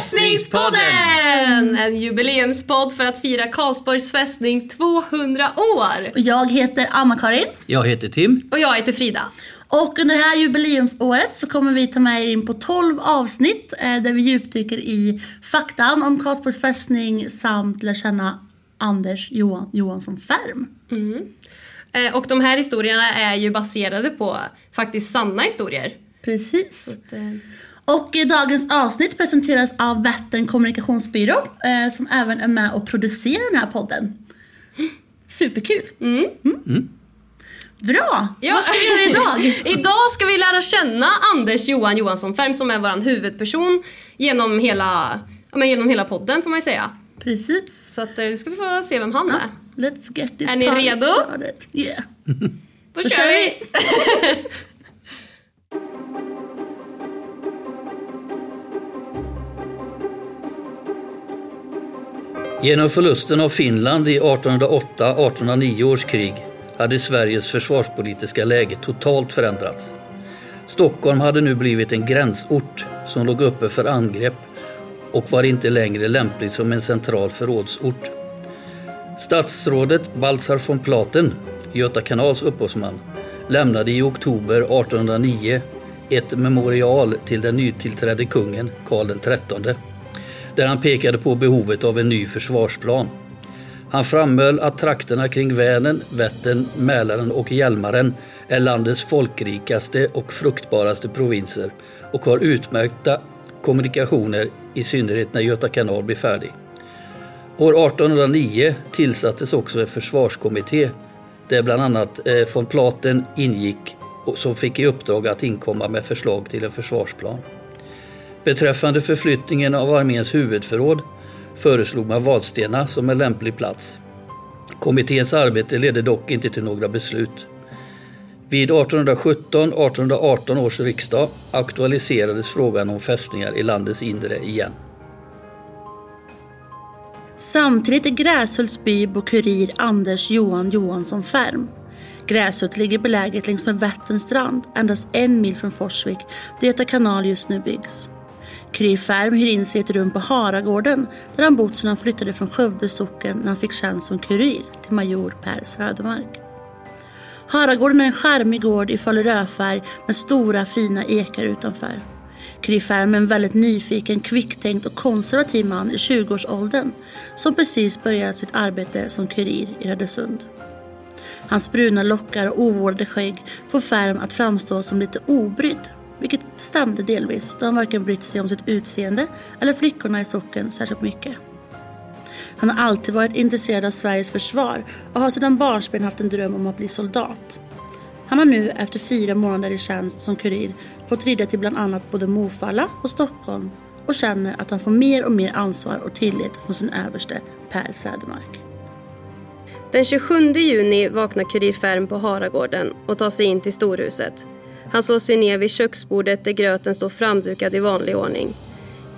Fästningspodden! En jubileumspodd för att fira Karlsborgs fästning 200 år. Jag heter Anna-Karin. Jag heter Tim. Och jag heter Frida. Och under det här jubileumsåret så kommer vi ta med er in på 12 avsnitt eh, där vi djupdyker i faktan om Karlsborgs fästning samt lär känna Anders Johan Johansson Färm. Eh, Och de här historierna är ju baserade på faktiskt sanna historier. Precis. Att, eh, Och dagens avsnitt presenteras av Vättern kommunikationsbyrå eh, som även är med och producerar den här podden. Superkul! Mm. Bra! Ja. Vad ska vi göra idag? Idag ska vi lära känna Anders Johan Johansson Färm som är vår huvudperson genom hela, ja, men genom hela podden får man ju säga. Precis. Så att, eh, nu ska vi få se vem han är. Let's get this Är ni redo? started. Yeah. Då, Då kör vi! Genom förlusten av Finland i 1808-1809 års krig hade Sveriges försvarspolitiska läge totalt förändrats. Stockholm hade nu blivit en gränsort som låg uppe för angrepp och var inte längre lämplig som en central förrådsort. Statsrådet Baltzar von Platen, Göta kanals upphovsman, lämnade i oktober 1809 ett memorial till den nytillträdde kungen Karl XIII där han pekade på behovet av en ny försvarsplan. Han framhöll att trakterna kring Vänern, Vättern, Mälaren och Hjälmaren är landets folkrikaste och fruktbaraste provinser och har utmärkta kommunikationer i synnerhet när Göta kanal blir färdig. År 1809 tillsattes också en försvarskommitté där bland annat eh, von Platen ingick och som fick i uppdrag att inkomma med förslag till en försvarsplan. Beträffande förflyttningen av arméns huvudförråd föreslog man Vadstena som en lämplig plats. Kommitténs arbete ledde dock inte till några beslut. Vid 1817-1818 års riksdag aktualiserades frågan om fästningar i landets inre igen. Samtidigt i Gräshults by bor kurir Anders Johan Johansson Färm. Gräshult ligger beläget längs med Vätterns strand, endast en mil från Forsvik, där Göta kanal just nu byggs. Kry Färm hyr in sig i ett rum på Haragården, där han bott sedan han flyttade från Skövde socken när han fick tjänst som kurir till major Per Södermark. Haragården är en charmig gård i falurödfärg med stora fina ekar utanför. Kry Färm är en väldigt nyfiken, kvicktänkt och konservativ man i 20-årsåldern som precis börjat sitt arbete som kurir i Rödösund. Hans bruna lockar och ovårdade skägg får Färm att framstå som lite obrydd, vilket stämde delvis då han varken brytt sig om sitt utseende eller flickorna i socken särskilt mycket. Han har alltid varit intresserad av Sveriges försvar och har sedan barnsben haft en dröm om att bli soldat. Han har nu efter fyra månader i tjänst som kurir fått rida till bland annat både Mofalla och Stockholm och känner att han får mer och mer ansvar och tillit från sin överste Per Södermark. Den 27 juni vaknar kurir Färm på Haragården och tar sig in till storhuset. Han slår sig ner vid köksbordet där gröten står framdukad i vanlig ordning.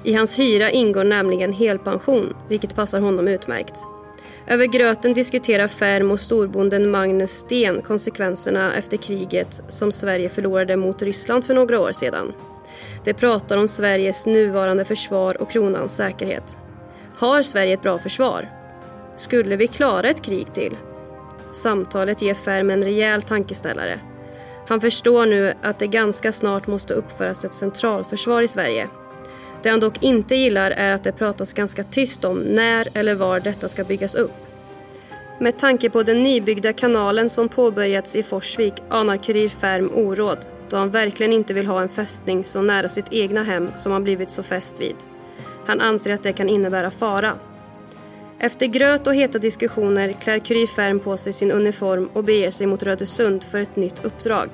I hans hyra ingår nämligen helpension, vilket passar honom utmärkt. Över gröten diskuterar Färm och storbonden Magnus Sten konsekvenserna efter kriget som Sverige förlorade mot Ryssland för några år sedan. De pratar om Sveriges nuvarande försvar och kronans säkerhet. Har Sverige ett bra försvar? Skulle vi klara ett krig till? Samtalet ger Färm en rejäl tankeställare. Han förstår nu att det ganska snart måste uppföras ett centralförsvar i Sverige. Det han dock inte gillar är att det pratas ganska tyst om när eller var detta ska byggas upp. Med tanke på den nybyggda kanalen som påbörjats i Forsvik anar kurir Färm oråd då han verkligen inte vill ha en fästning så nära sitt egna hem som han blivit så fäst vid. Han anser att det kan innebära fara. Efter gröt och heta diskussioner klär kurir Färm på sig sin uniform och beger sig mot Rödösund för ett nytt uppdrag.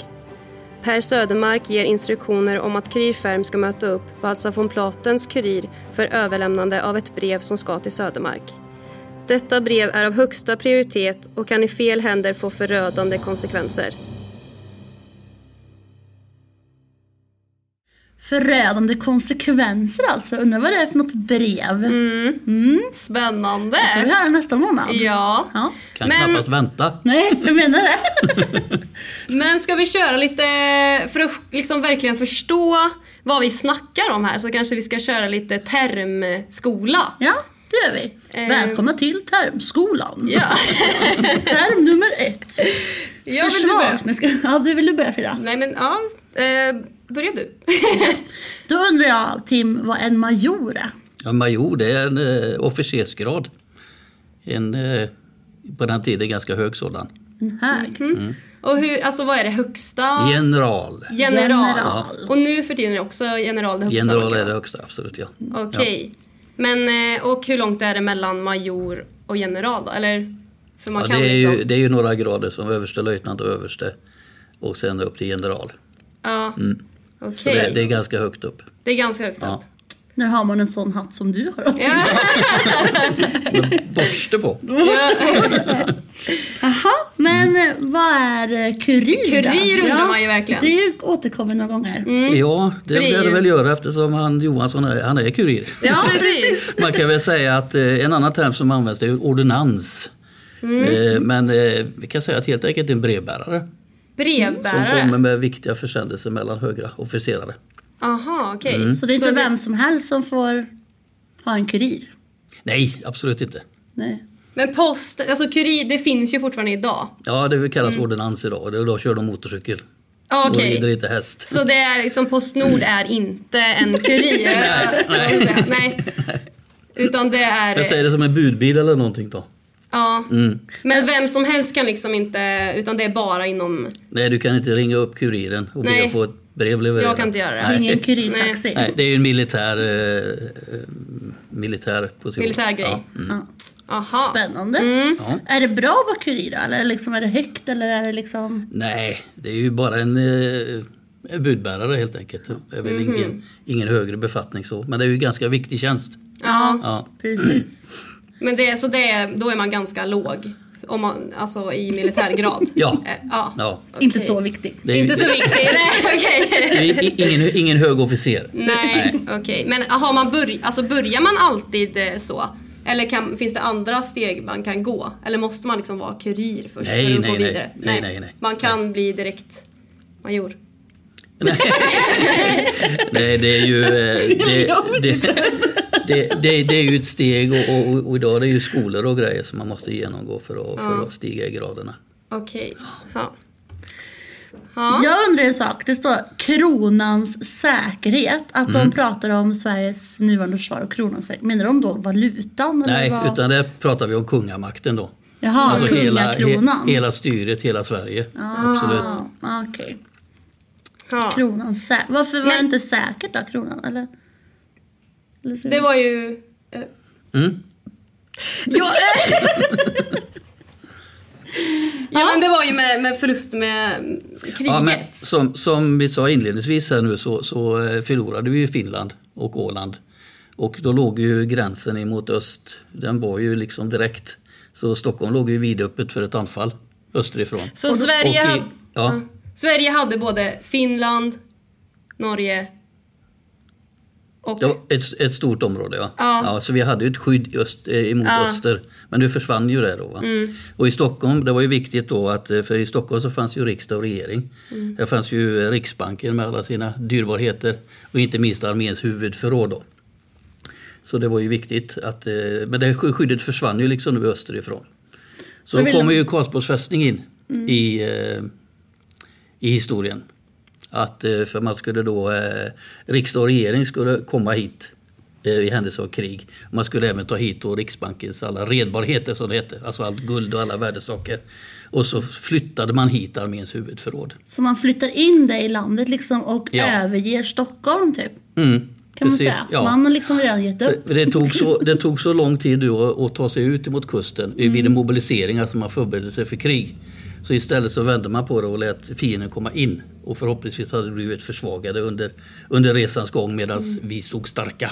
Per Södermark ger instruktioner om att kurir Färm ska möta upp Baltzar von Platens kurir för överlämnande av ett brev som ska till Södermark. Detta brev är av högsta prioritet och kan i fel händer få förödande konsekvenser. Förödande konsekvenser alltså. Undrar vad det är för något brev. Spännande! Det får vi höra nästa månad. Ja. ja. Kan Men- knappast vänta. Nej, jag menar det. Men ska vi köra lite för att liksom verkligen förstå vad vi snackar om här så kanske vi ska köra lite termskola. Ja, det gör vi. Eh. Välkomna till Termskolan. Ja. Term nummer ett. Jag vill Försvar. börja. Nej, ska... Ja, du vill du börja Frida? Nej men ja, eh, börja du. Då undrar jag, Tim, vad en major är? Ja, major det är en eh, officersgrad. En, eh, på den tiden ganska hög sådan. En hög. Mm. Och hur, alltså vad är det högsta? General. General. General. Och nu för tiden är också general det högsta. General är det högsta, absolut ja. Okej. Men, eh, och hur långt är det mellan major och general då? Eller? För man ja kan det, är liksom... ju, det är ju några grader som överste löjtnant och överste. Och sen upp till general. Ja. Okej. Så det, det är ganska högt upp. Det är ganska högt upp. Ja. När har man en sån hatt som du har? Tim? Ja. Borste på. Jaha, men eh, vad är kurir? Kurir undrar man ju verkligen. Det är återkommer några gånger. Ja, det För det är väl göra eftersom han Johansson är, han är kurir. ja, precis. Man kan väl säga att eh, en annan term som används är ordonnans. Mm. Eh, men eh, vi kan säga att helt enkelt en brevbärare. Som Brevbärare. kommer med viktiga försändelser mellan höga officerare. Aha, okej. Mm. Så det är inte Så det- vem som helst som får ha en kurir? Nej, absolut inte. Nej. Men post, alltså kurir, det finns ju fortfarande idag. Ja, det kallas ordonnans idag och då kör de motorcykel. Och Mm. Okej. rider inte häst. Så det är liksom Postnord är inte en kurir? nej, nej. nej. Utan det är... Jag säger det som en budbil eller någonting då. Ja. Mm. Men vem som helst kan liksom inte, utan det är bara inom... Nej, du kan inte ringa upp kuriren och be att få ett brev levererat. Jag kan inte göra det. Ingen kurirtaxi? Nej, det är ju en militär, eh, militär position. Militär grej. Ja. mm. Ja. Aha. Spännande. Ja. Är det bra att vara kurir? Eller liksom, är det högt eller är det liksom... Nej, det är ju bara en, eh, en budbärare helt enkelt. Det är väl Mhm. ingen, ingen högre befattning så. Men det är ju ganska viktig tjänst. Ja. Ja. Precis. Men det, så det, då är man ganska låg. Om man, alltså i militärgrad. Ja. Eh, ja. Ja. Okej. Inte så viktigt. Det är, Inte så det, viktigt, nej okej. i- ingen, ingen hög officer. Nej, okej. Men har man börj- alltså börjar man alltid eh, så? Eller kan, finns det andra steg man kan gå? Eller måste man liksom vara kurir först Nej, för att nej, gå nej. vidare? Nej, nej, nej. Man kan bli direkt major. Nej, det är ju... eh, Det, det, det, det, det är ju ett steg och, och, och idag är det ju skolor och grejer som man måste genomgå för att, för att stiga i graderna. Okej. Ja. Ja. Jag undrar en sak. Det står kronans säkerhet. Att Mm. de pratar om Sveriges nuvarande försvar och kronans säkerhet. Menar de då valutan? Eller Nej, vad? utan där pratar vi om kungamakten då. Jaha, Alltså hela, kungakronan. he, hela styret, hela Sverige. Absolut. Ah, Okej. Ja. Kronan sä- Varför var Men- det inte säkert då, kronan? Eller? Så- Det var ju... eh, Mm. Ja, ja men det var ju med, med förlust med kriget. Ja, men som, som vi sa inledningsvis här nu så, så eh, förlorade vi ju Finland och Åland. Och då låg ju gränsen emot öst, den var ju liksom direkt. Så Stockholm låg ju vidöppet för ett anfall österifrån. Så Sverige, i- hade, ja. Sverige hade både Finland, Norge och... Det var ett, ett stort område ja. Ja. Så vi hade ju ett skydd i öst, eh, emot Ja. öster. Men nu försvann ju det då. Va? Och i Stockholm, det var ju viktigt då att, eh, för i Stockholm så fanns ju riksdag och regering. Där fanns ju eh, Riksbanken med alla sina dyrbarheter och inte minst arméns huvudförråd då. Så det var ju viktigt att, men det sky- skyddet försvann ju liksom nu österifrån. Så, Så då kommer de- ju Karlsborgs fästning in i, eh, i historien. Att eh, för man skulle då, eh, riksdag och regering skulle komma hit eh, i händelse av krig. Man skulle även ta hit då Riksbankens alla redbarheter som det hette, alltså allt guld och alla värdesaker. Och så flyttade man hit arméns huvudförråd. Så man flyttar in det i landet liksom och Ja. överger Stockholm typ? Mm, Kan man precis, säga. ja. Man har liksom redan gett upp. Det tog, så, det tog så lång tid då att ta sig ut mot kusten vid en mobilisering, alltså man förberedde sig för krig. Så istället så vände man på det och lät fienden komma in. Och förhoppningsvis hade det blivit försvagade under, under resans gång medan vi stod starka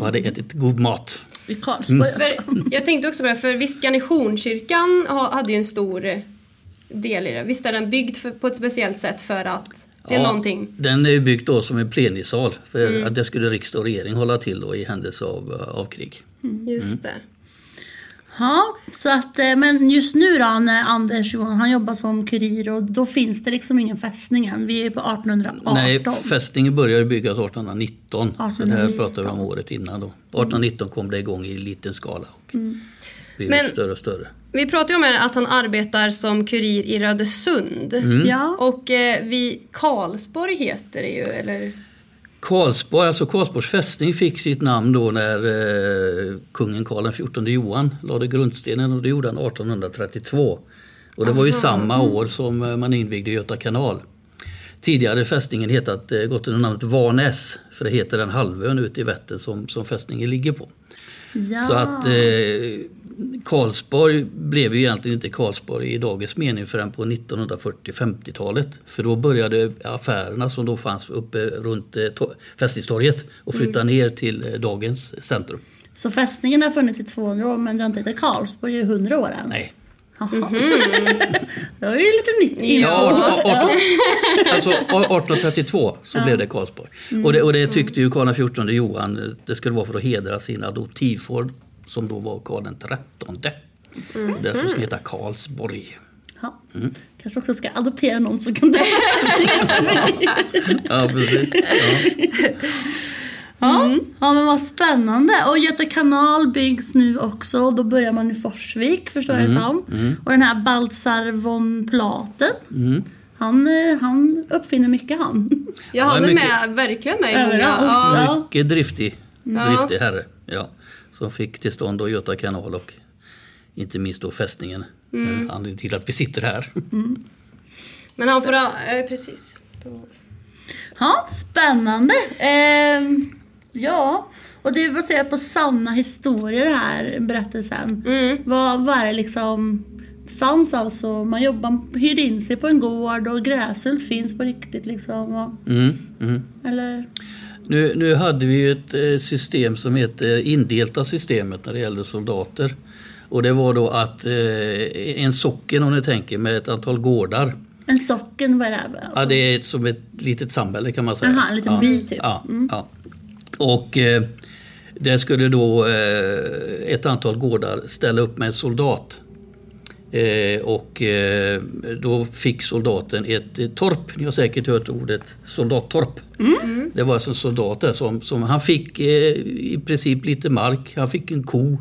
och hade ätit god mat. I Karlsborg Mm. För, jag tänkte också på det, för visst Garnisonskyrkan ha- hade ju en stor eh, del i det. Visst är den byggd för, på ett speciellt sätt för att det är Ja, någonting... Den är byggd då som en plenisal för att det skulle riksdag och regering hålla till då i händelse av, av krig. Just det. Ja, så att, eh, men just nu då när Anders Johan han jobbar som kurir och då finns det liksom ingen fästning än. Vi är på 1818. Nej, fästningen började byggas 1819. Så det här 1819. pratar vi om året innan då. 1819 kom det igång i liten skala och Mm. blev Men- större och större. Vi pratar ju om att han arbetar som kurir i Rödesund. Mm. Ja, Och eh, vid Karlsborg heter det ju, eller? Karlsborg, alltså Karlsborgs fästning fick sitt namn då när eh, kungen Karl XIV Johan lade grundstenen och det gjorde han 1832. Och det var ju samma år som eh, man invigde Göta kanal. Tidigare fästningen hetat, eh, gått under namnet Varnäs, för det heter den halvön ute i Vättern som, som fästningen ligger på. Ja. Så att eh, Karlsborg blev ju egentligen inte Karlsborg i dagens mening förrän på 1940-50-talet. För då började affärerna som då fanns uppe runt eh, to- Fästningstorget och flytta ner till eh, dagens centrum. Så fästningen har funnits i 200 år men det har inte hetat Karlsborg i 100 år ens? Nej. Jaha. det var ju lite nytt info. Ja, 18, alltså 1832 så blev det Karlsborg. Och, det, och det tyckte ju Karl XIV Johan det skulle vara för att hedra sin adoptivfar som då var Karl XIII. Därför ska det heta Karlsborg. Ja. Kanske också ska adoptera någon som kan mig. Ja, precis. Ja. Ja. ja, men vad spännande. Och Göta kanal byggs nu också. Och då börjar man i Forsvik, förstår jag det som. Och den här Baltzar von Platen. Han, eh, han uppfinner mycket han. Ja, han är mycket- med, verkligen med i många. Ja. Mycket driftig, driftig herre. Ja, som fick till stånd då Göta kanal och inte minst då fästningen. Mm. Anledningen till att vi sitter här. Men han får eh, precis. Då. Ja, spännande. Ehm, ja, och det är baserat på sanna historier det här berättelsen. Vad, vad är det liksom? Det fanns alltså, man jobbar, hyrde in sig på en gård och Gräshult finns på riktigt liksom. Och, Mm, mm. eller? Nu, nu hade vi ju ett eh, system som heter indelta systemet när det gäller soldater. Och det var då att eh, en socken om ni tänker med ett antal gårdar. En socken, vad är det? Alltså, Ja, det är ett, som ett litet samhälle kan man säga. Aha, en liten ja. by typ. Ja, ja. Och eh, där skulle då eh, ett antal gårdar ställa upp med en soldat. Eh, och eh, då fick soldaten ett eh, torp. Ni har säkert hört ordet soldattorp. Det var alltså en soldat där som, som han fick eh, i princip lite mark. Han fick en ko.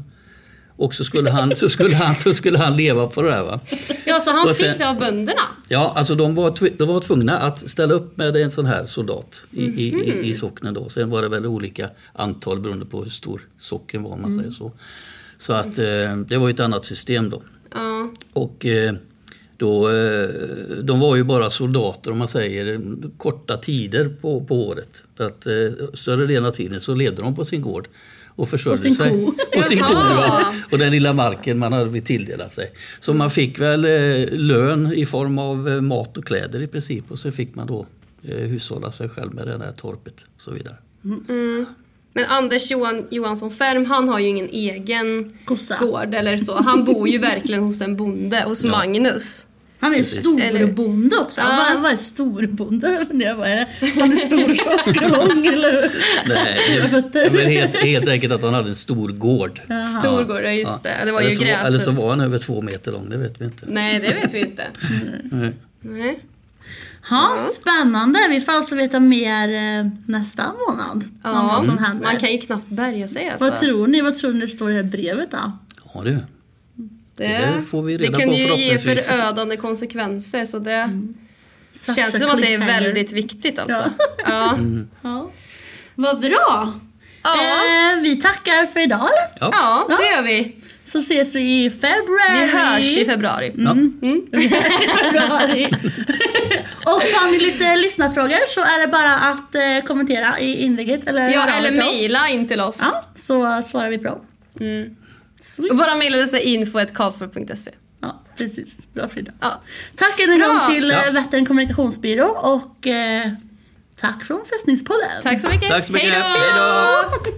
Och så skulle han, så skulle han, så skulle han leva på det där. Va? Ja, så han sen- fick det av bönderna? Ja, alltså de var, de var tvungna att ställa upp med en sån här soldat i, i, i, i socknen. Då. Sen var det väl olika antal beroende på hur stor socken var om man säger så. Så att eh, det var ju ett annat system då. Ja. Och eh, då, eh, de var ju bara soldater om man säger korta tider på, på året. För att eh, större delen av tiden så levde de på sin gård och försörjde sin sig. ko. På sin ko. Ja. Och den lilla marken man hade tilldelat sig. Så man fick väl eh, lön i form av eh, mat och kläder i princip. Och så fick man då eh, hushålla sig själv med det här torpet och så vidare. Men Anders Johan, Johansson Färm, han har ju ingen egen Kossa. gård eller så. Han bor ju verkligen hos en bonde, hos Magnus. Han är storbonde också. Ja. Vad, vad är storbonde? Jag det? Han är stor, tjock och lång eller? Nej, det, men helt, helt enkelt att han hade en stor gård. Stor gård, ja just det. Det var eller, ju så, eller så gräset. var han över två meter lång, det vet vi inte. Nej, det vet vi inte. Nej. Nej. Ja, spännande. Vi får alltså veta mer eh, nästa månad om vad som händer. man kan ju knappt bärga sig alltså. Vad tror ni? Vad tror ni står i det här brevet då? Ja, du. Det, det får vi reda det kunde på ju ge förödande konsekvenser så det Such känns som att det är väldigt viktigt alltså. Ja. Ja. Vad bra! Ja. Eh, vi tackar för idag eller? ja, det gör vi. Så ses vi i februari. Vi hörs i februari. Ja. Vi hörs i februari. Och har ni lite lyssnarfrågor så är det bara att eh, kommentera i inlägget eller Ja, er eller mejla in till oss. Ja, så svarar vi på dem. Sweet. Och Våra mejladress är info.karlsborg.se. Ja, precis. Bra Frida. Ja. Tack än en Bra. gång till Ja. ja. Vättern kommunikationsbyrå och eh, tack från Fästningspodden. Tack så mycket. Tack så mycket. Hej då!